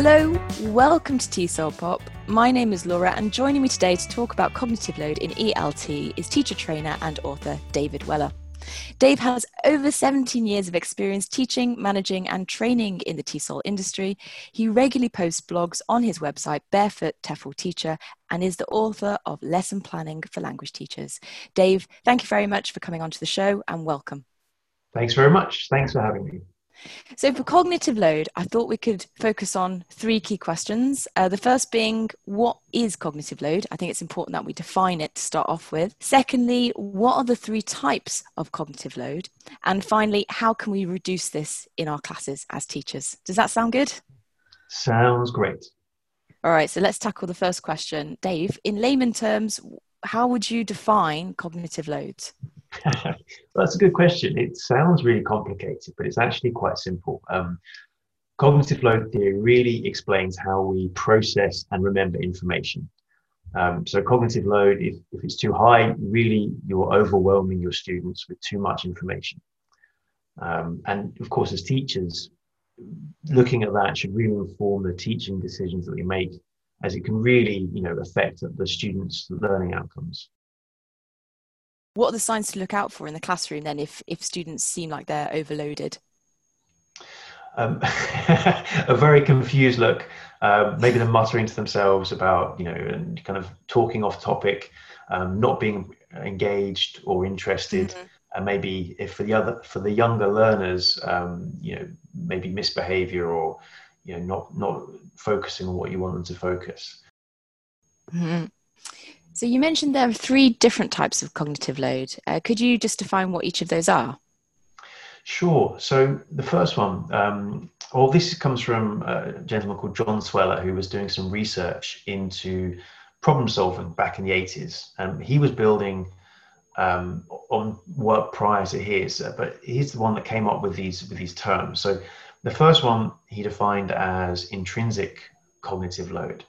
Hello, welcome to TESOL Pop. My name is Laura, and joining me today to talk about cognitive load in ELT is teacher trainer and author David Weller. Dave has over 17 years of experience teaching, managing, and training in the TESOL industry. He regularly posts blogs on his website, Barefoot TEFL Teacher, and is the author of Lesson Planning for Language Teachers. Dave, thank you very much for coming onto the show and welcome. Thanks very much. Thanks for having me. So, for cognitive load, I thought we could focus on three key questions. Uh, the first being, what is cognitive load? I think it's important that we define it to start off with. Secondly, what are the three types of cognitive load? And finally, how can we reduce this in our classes as teachers? Does that sound good? Sounds great. All right, so let's tackle the first question. Dave, in layman terms, how would you define cognitive That's a good question. It sounds really complicated, but it's actually quite simple. Um, cognitive load theory really explains how we process and remember information. Um, so cognitive load, if, if it's too high, really you're overwhelming your students with too much information. Um, and of course, as teachers, looking at that should really inform the teaching decisions that we make as it can really, you know, affect the students' learning outcomes what are the signs to look out for in the classroom then if, if students seem like they're overloaded? Um, a very confused look. Uh, maybe they're muttering to themselves about, you know, and kind of talking off topic, um, not being engaged or interested. Mm-hmm. And maybe if for the other for the younger learners, um, you know, maybe misbehavior or you know not not focusing on what you want them to focus. Mm-hmm. So you mentioned there are three different types of cognitive load. Uh, could you just define what each of those are? Sure. So the first one, um, well, this comes from a gentleman called John Sweller, who was doing some research into problem solving back in the 80s. And he was building um, on work prior to his, uh, but he's the one that came up with these with these terms. So the first one he defined as intrinsic cognitive load.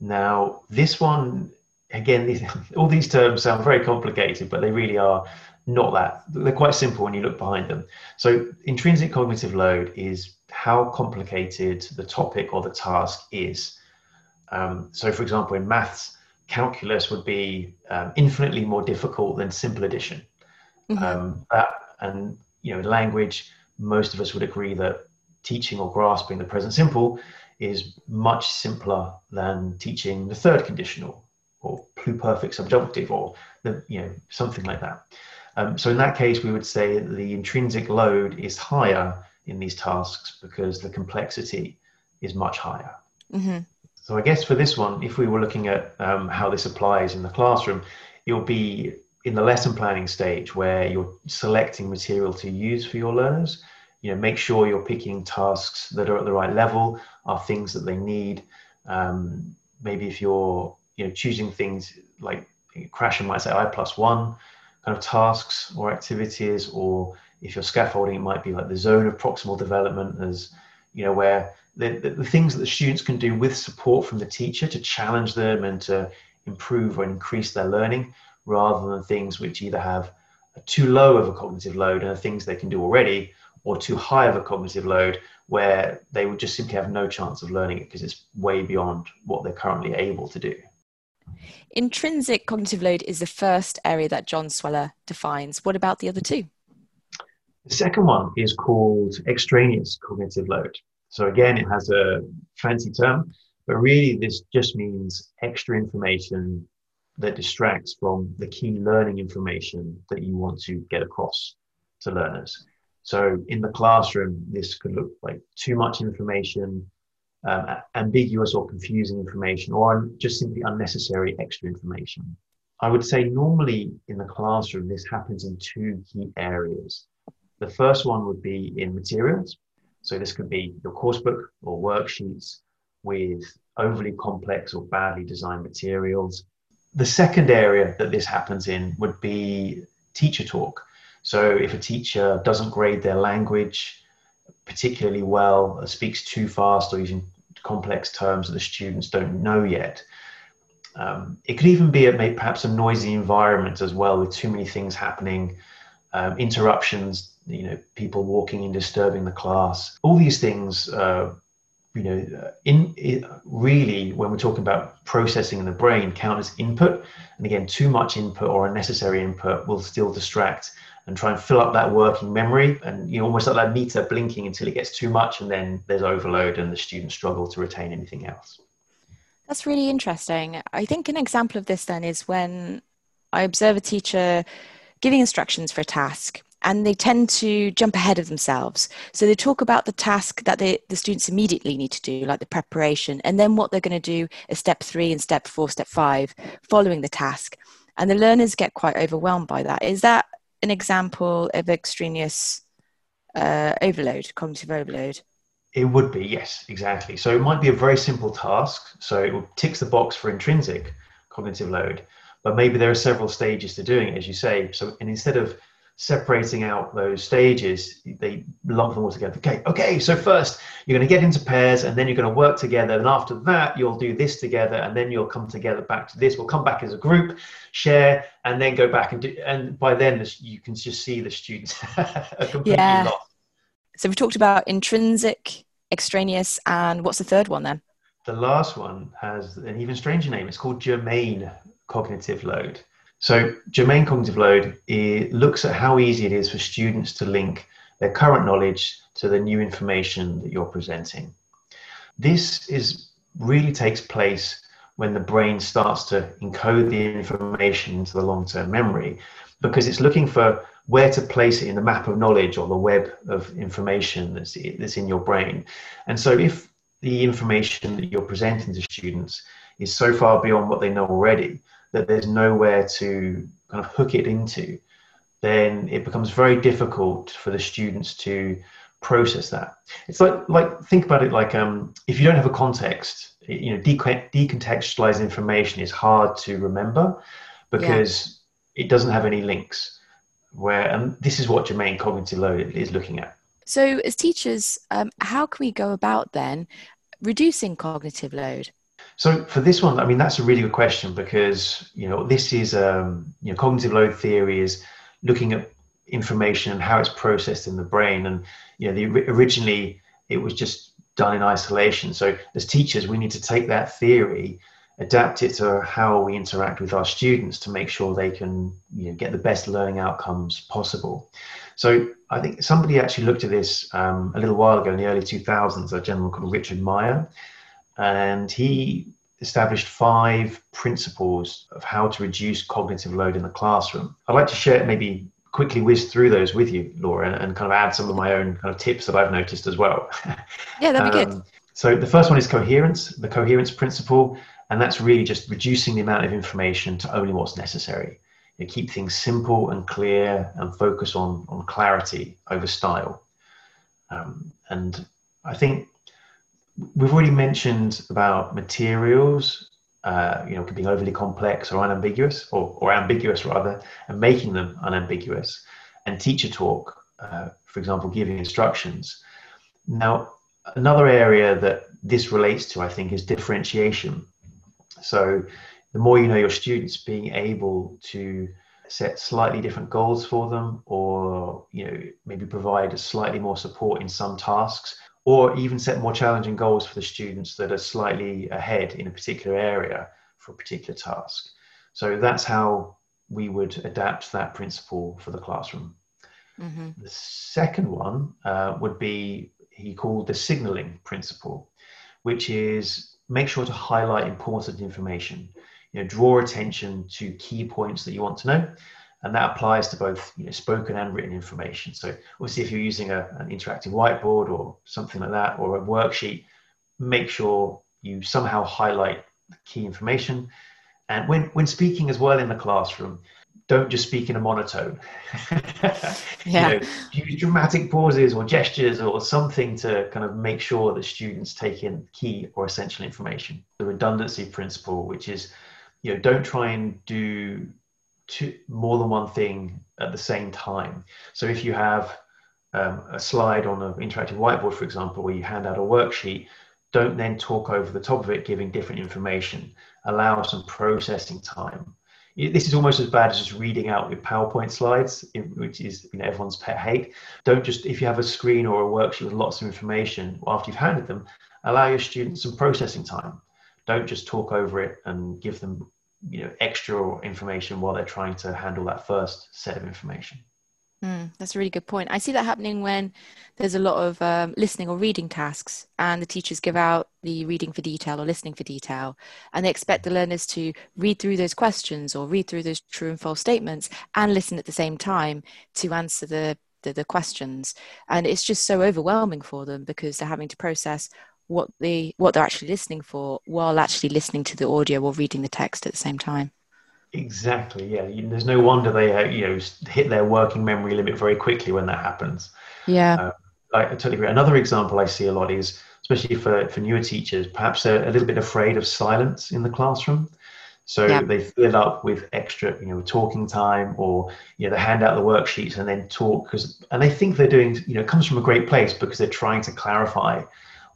Now, this one again, these, all these terms sound very complicated, but they really are not that. They're quite simple when you look behind them. So, intrinsic cognitive load is how complicated the topic or the task is. Um, so, for example, in maths, calculus would be um, infinitely more difficult than simple addition. Mm-hmm. Um, that, and you know, in language, most of us would agree that teaching or grasping the present simple is much simpler than teaching the third conditional or pluperfect subjunctive or the, you know something like that. Um, so in that case, we would say the intrinsic load is higher in these tasks because the complexity is much higher. Mm-hmm. So I guess for this one, if we were looking at um, how this applies in the classroom, you'll be in the lesson planning stage where you're selecting material to use for your learners. You know, make sure you're picking tasks that are at the right level, are things that they need. Um, maybe if you're you know choosing things like Krashen might say I plus one kind of tasks or activities, or if you're scaffolding, it might be like the zone of proximal development as you know where the, the, the things that the students can do with support from the teacher to challenge them and to improve or increase their learning rather than things which either have too low of a cognitive load and the things they can do already or too high of a cognitive load where they would just simply have no chance of learning it because it's way beyond what they're currently able to do. Intrinsic cognitive load is the first area that John Sweller defines. What about the other two? The second one is called extraneous cognitive load. So, again, it has a fancy term, but really this just means extra information that distracts from the key learning information that you want to get across to learners. So, in the classroom, this could look like too much information, um, ambiguous or confusing information or just simply unnecessary extra information. I would say normally in the classroom, this happens in two key areas. The first one would be in materials. So this could be your coursebook or worksheets with overly complex or badly designed materials. The second area that this happens in would be teacher talk. So if a teacher doesn't grade their language particularly well, speaks too fast or using complex terms that the students don't know yet. Um, it could even be a, perhaps a noisy environment as well, with too many things happening, um, interruptions, you know, people walking in, disturbing the class. All these things uh, you know, in, in, really when we're talking about processing in the brain, count as input. And again, too much input or unnecessary input will still distract and try and fill up that working memory. And you know, almost like that meter blinking until it gets too much, and then there's overload, and the students struggle to retain anything else. That's really interesting. I think an example of this then is when I observe a teacher giving instructions for a task and they tend to jump ahead of themselves. So they talk about the task that they, the students immediately need to do, like the preparation, and then what they're going to do is step three and step four, step five, following the task. And the learners get quite overwhelmed by that. Is that an example of extraneous uh, overload, cognitive overload? It would be, yes, exactly. So it might be a very simple task. So it ticks the box for intrinsic cognitive load, but maybe there are several stages to doing it, as you say. So, and instead of separating out those stages, they lump them all together. Okay, okay, so first you're going to get into pairs and then you're going to work together. And after that, you'll do this together and then you'll come together back to this. We'll come back as a group, share, and then go back and do. And by then, you can just see the students are completely yeah. lost. So we've talked about intrinsic, extraneous, and what's the third one then? The last one has an even stranger name. It's called germane cognitive load. So germane cognitive load looks at how easy it is for students to link their current knowledge to the new information that you're presenting. This is really takes place when the brain starts to encode the information into the long-term memory because it's looking for where to place it in the map of knowledge or the web of information that's, that's in your brain. And so if the information that you're presenting to students is so far beyond what they know already, that there's nowhere to kind of hook it into, then it becomes very difficult for the students to process that. It's like like think about it like um, if you don't have a context, you know, decontextualized information is hard to remember because yeah. it doesn't have any links. Where and this is what germane cognitive load is looking at. So, as teachers, um, how can we go about then reducing cognitive load? So for this one, I mean, that's a really good question because, you know, this is, um, you know, cognitive load theory is looking at information and how it's processed in the brain. And, you know, the, originally it was just done in isolation. So as teachers, we need to take that theory, adapt it to how we interact with our students to make sure they can, you know, get the best learning outcomes possible. So I think somebody actually looked at this um, a little while ago in the early 2000s, a gentleman called Richard Mayer and he established five principles of how to reduce cognitive load in the classroom. I'd like to share, maybe quickly whiz through those with you, Laura, and, kind of add some of my own kind of tips that I've noticed as well. Yeah, that'd be um, good. So the first one is coherence, the coherence principle, and that's really just reducing the amount of information to only what's necessary. You keep things simple and clear and focus on, on clarity over style. Um, and I think we've already mentioned about materials, uh, you know, being overly complex or unambiguous, or, or ambiguous rather, and making them unambiguous, and teacher talk, uh, for example, giving instructions. Now, another area that this relates to, I think, is differentiation. So, the more you know your students, being able to set slightly different goals for them, or you know, maybe provide slightly more support in some tasks or even set more challenging goals for the students that are slightly ahead in a particular area for a particular task. So that's how we would adapt that principle for the classroom. Mm-hmm. The second one uh, would be he called the signaling principle, which is make sure to highlight important information. You know, draw attention to key points that you want to know, and that applies to both you know, spoken and written information. So obviously, if you're using a, an interactive whiteboard or something like that, or a worksheet, make sure you somehow highlight the key information. And when, when speaking as well in the classroom, don't just speak in a monotone. yeah. You know, use dramatic pauses or gestures or something to kind of make sure that students take in key or essential information. The redundancy principle, which is, you know, don't try and do two, more than one thing at the same time. So if you have um, a slide on an interactive whiteboard, for example, where you hand out a worksheet, don't then talk over the top of it, giving different information. Allow some processing time. This is almost as bad as just reading out your PowerPoint slides, which is you know, everyone's pet hate. Don't just, if you have a screen or a worksheet with lots of information, after you've handed them, allow your students some processing time. Don't just talk over it and give them you know extra information while they're trying to handle that first set of information. Mm, that's a really good point. I see that happening when there's a lot of um, listening or reading tasks, and the teachers give out the reading for detail or listening for detail, and they expect the learners to read through those questions or read through those true and false statements and listen at the same time to answer the, the, the questions. And it's just so overwhelming for them because they're having to process what they what they're actually listening for while actually listening to the audio or reading the text at the same time. Exactly. Yeah. There's no wonder they uh, you know hit their working memory limit very quickly when that happens. Yeah. Uh, I, I totally agree. Another example I see a lot is, especially for for newer teachers, perhaps they're a little bit afraid of silence in the classroom. So yeah. they fill up with extra, you know, talking time, or you know, they hand out the worksheets and then talk because, and they think they're doing, you know, it comes from a great place because they're trying to clarify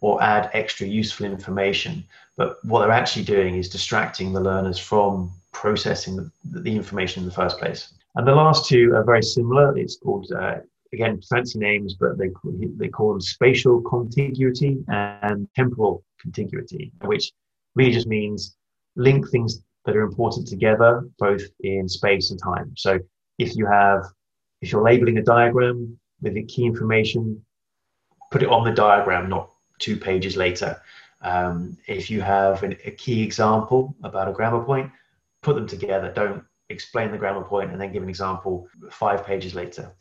or add extra useful information. But what they're actually doing is distracting the learners from processing the, the information in the first place. And the last two are very similar. It's called, uh, again, fancy names, but they, they call them spatial contiguity and temporal contiguity, which really just means link things that are important together, both in space and time. So if you have, if you're labeling a diagram with the key information, put it on the diagram, not two pages later. Um, if you have an, a key example about a grammar point, put them together. Don't explain the grammar point and then give an example five pages later.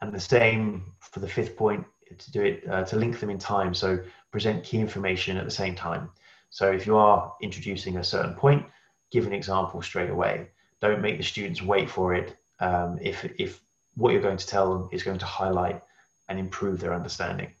And the same for the fifth point to do it uh, to link them in time. So present key information at the same time. So if you are introducing a certain point, give an example straight away. Don't make the students wait for it. Um, if if what you're going to tell them is going to highlight and improve their understanding.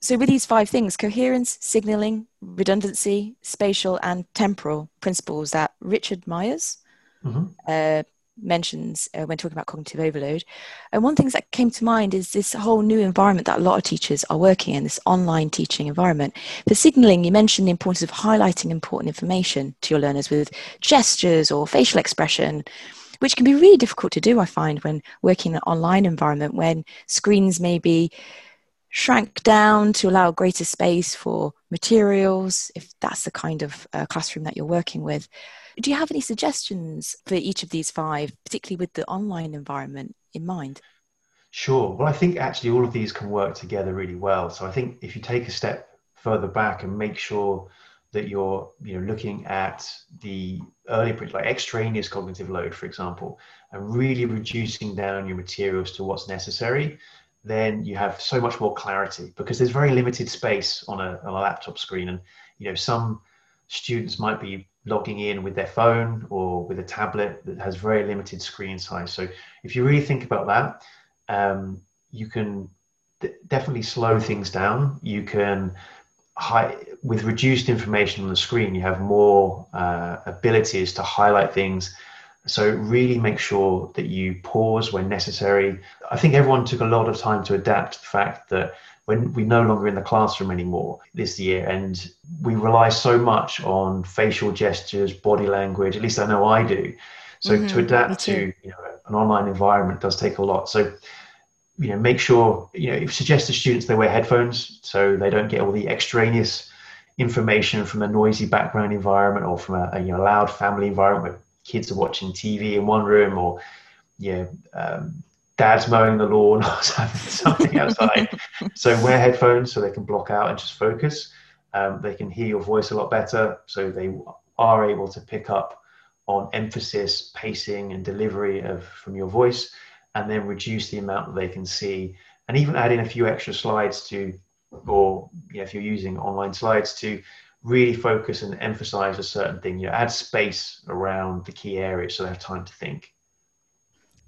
So, with these five things coherence, signaling, redundancy, spatial, and temporal principles that Richard Myers mm-hmm. uh, mentions uh, when talking about cognitive overload. And one thing that came to mind is this whole new environment that a lot of teachers are working in, this online teaching environment. For signaling, you mentioned the importance of highlighting important information to your learners with gestures or facial expression which can be really difficult to do, I find, when working in an online environment when screens may be shrank down to allow greater space for materials, if that's the kind of uh, classroom that you're working with. Do you have any suggestions for each of these five, particularly with the online environment in mind? Sure. Well, I think actually all of these can work together really well. So I think if you take a step further back and make sure that you're you know looking at the early like extraneous cognitive load for example and really reducing down your materials to what's necessary then you have so much more clarity because there's very limited space on a, on a laptop screen. And, you know, some students might be logging in with their phone or with a tablet that has very limited screen size. So if you really think about that, um, you can d- definitely slow things down. You can high, with reduced information on the screen, you have more uh, abilities to highlight things so really make sure that you pause when necessary. I think everyone took a lot of time to adapt to the fact that when we're no longer in the classroom anymore this year and we rely so much on facial gestures, body language, at least I know I do. So mm-hmm, to adapt to you know, an online environment does take a lot. So you know, make sure you know suggest to students they wear headphones so they don't get all the extraneous information from a noisy background environment or from a, a you know loud family environment kids are watching TV in one room or yeah, um, dad's mowing the lawn or something outside. so wear headphones so they can block out and just focus. Um, they can hear your voice a lot better, so they are able to pick up on emphasis, pacing, and delivery of from your voice, and then reduce the amount that they can see, and even add in a few extra slides to, or you know, if you're using online slides to really focus and emphasize a certain thing. You know, add space around the key areas so they have time to think.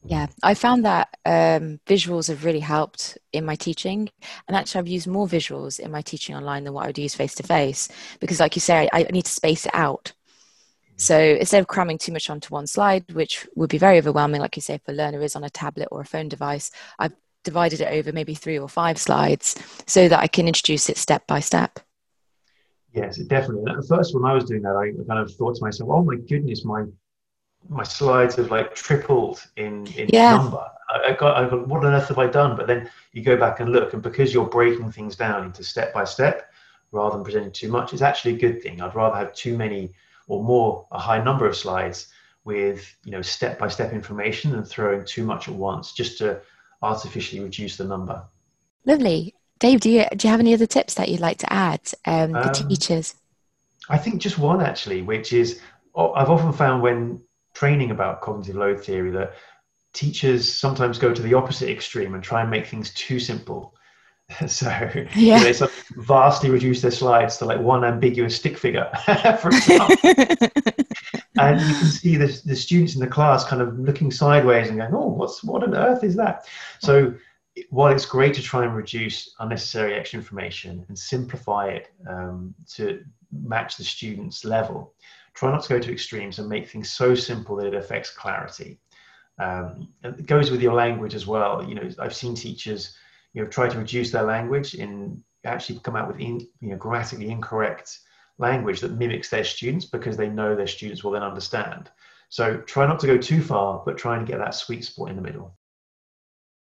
Yeah, I found that um, visuals have really helped in my teaching. And actually, I've used more visuals in my teaching online than what I would use face to face because, like you say, I, I need to space it out. So instead of cramming too much onto one slide, which would be very overwhelming, like you say, if a learner is on a tablet or a phone device, I've divided it over maybe three or five slides so that I can introduce it step by step. Yes, definitely. At first, when I was doing that, I kind of thought to myself, "Oh my goodness, my my slides have like tripled in in yeah. number. I, I, got, I got, what on earth have I done?" But then you go back and look, and because you're breaking things down into step by step, rather than presenting too much is actually a good thing. I'd rather have too many or more, a high number of slides with you know step by step information than throwing too much at once just to artificially reduce the number. Lovely. Dave, do you, do you have any other tips that you'd like to add um, um, teachers? I think just one actually, which is oh, I've often found when training about cognitive load theory that teachers sometimes go to the opposite extreme and try and make things too simple. So yeah. you know, they vastly reduce their slides to like one ambiguous stick figure, for example. and you can see the, the students in the class kind of looking sideways and going, "Oh, what's what on earth is that?" So while it's great to try and reduce unnecessary extra information and simplify it um, to match the student's level, try not to go to extremes and make things so simple that it affects clarity. Um, it goes with your language as well. You know, I've seen teachers, you know, try to reduce their language and actually come out with in, you know grammatically incorrect language that mimics their students because they know their students will then understand. So try not to go too far, but try and get that sweet spot in the middle.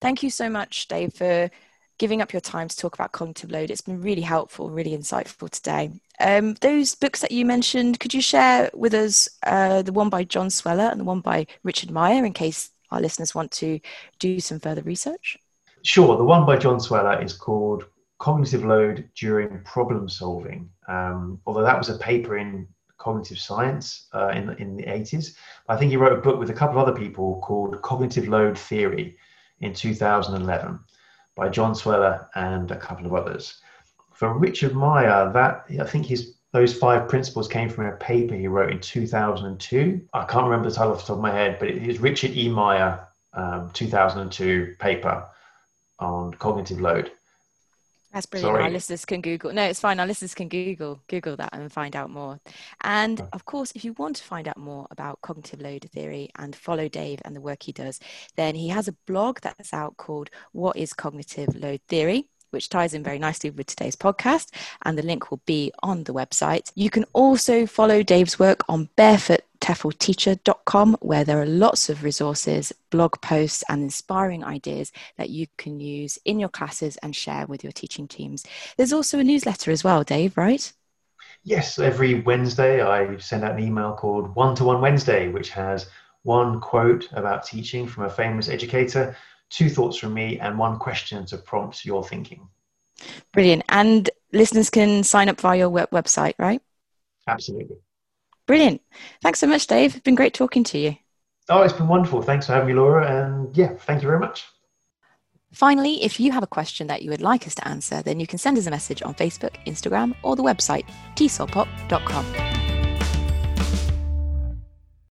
Thank you so much, Dave, for giving up your time to talk about cognitive load. It's been really helpful, really insightful today. Um, those books that you mentioned, could you share with us uh, the one by John Sweller and the one by Richard Mayer in case our listeners want to do some further research? Sure. The one by John Sweller is called Cognitive Load During Problem Solving. Um, although that was a paper in cognitive science uh, in, in the 80s. I think he wrote a book with a couple of other people called Cognitive Load Theory in 2011 by John Sweller and a couple of others. For Richard Meyer, that I think his those five principles came from a paper he wrote in 2002. I can't remember the title off the top of my head, but it is Richard E. Mayer, um, 2002 paper on cognitive load. That's brilliant. Sorry. Our listeners can Google. No, it's fine. Our listeners can Google Google that and find out more. And of course, if you want to find out more about cognitive load theory and follow Dave and the work he does, then he has a blog that's out called "What Is Cognitive Load Theory." which ties in very nicely with today's podcast, and the link will be on the website. You can also follow Dave's work on barefootteflteacher.com, where there are lots of resources, blog posts, and inspiring ideas that you can use in your classes and share with your teaching teams. There's also a newsletter as well, Dave, right? Yes, every Wednesday I send out an email called One to One Wednesday, which has one quote about teaching from a famous educator two thoughts from me, and one question to prompt your thinking. Brilliant. And listeners can sign up via your web- website, right? Absolutely. Brilliant. Thanks so much, Dave. It's been great talking to you. Oh, it's been wonderful. Thanks for having me, Laura. And yeah, thank you very much. Finally, if you have a question that you would like us to answer, then you can send us a message on Facebook, Instagram, or the website tesolpop.com.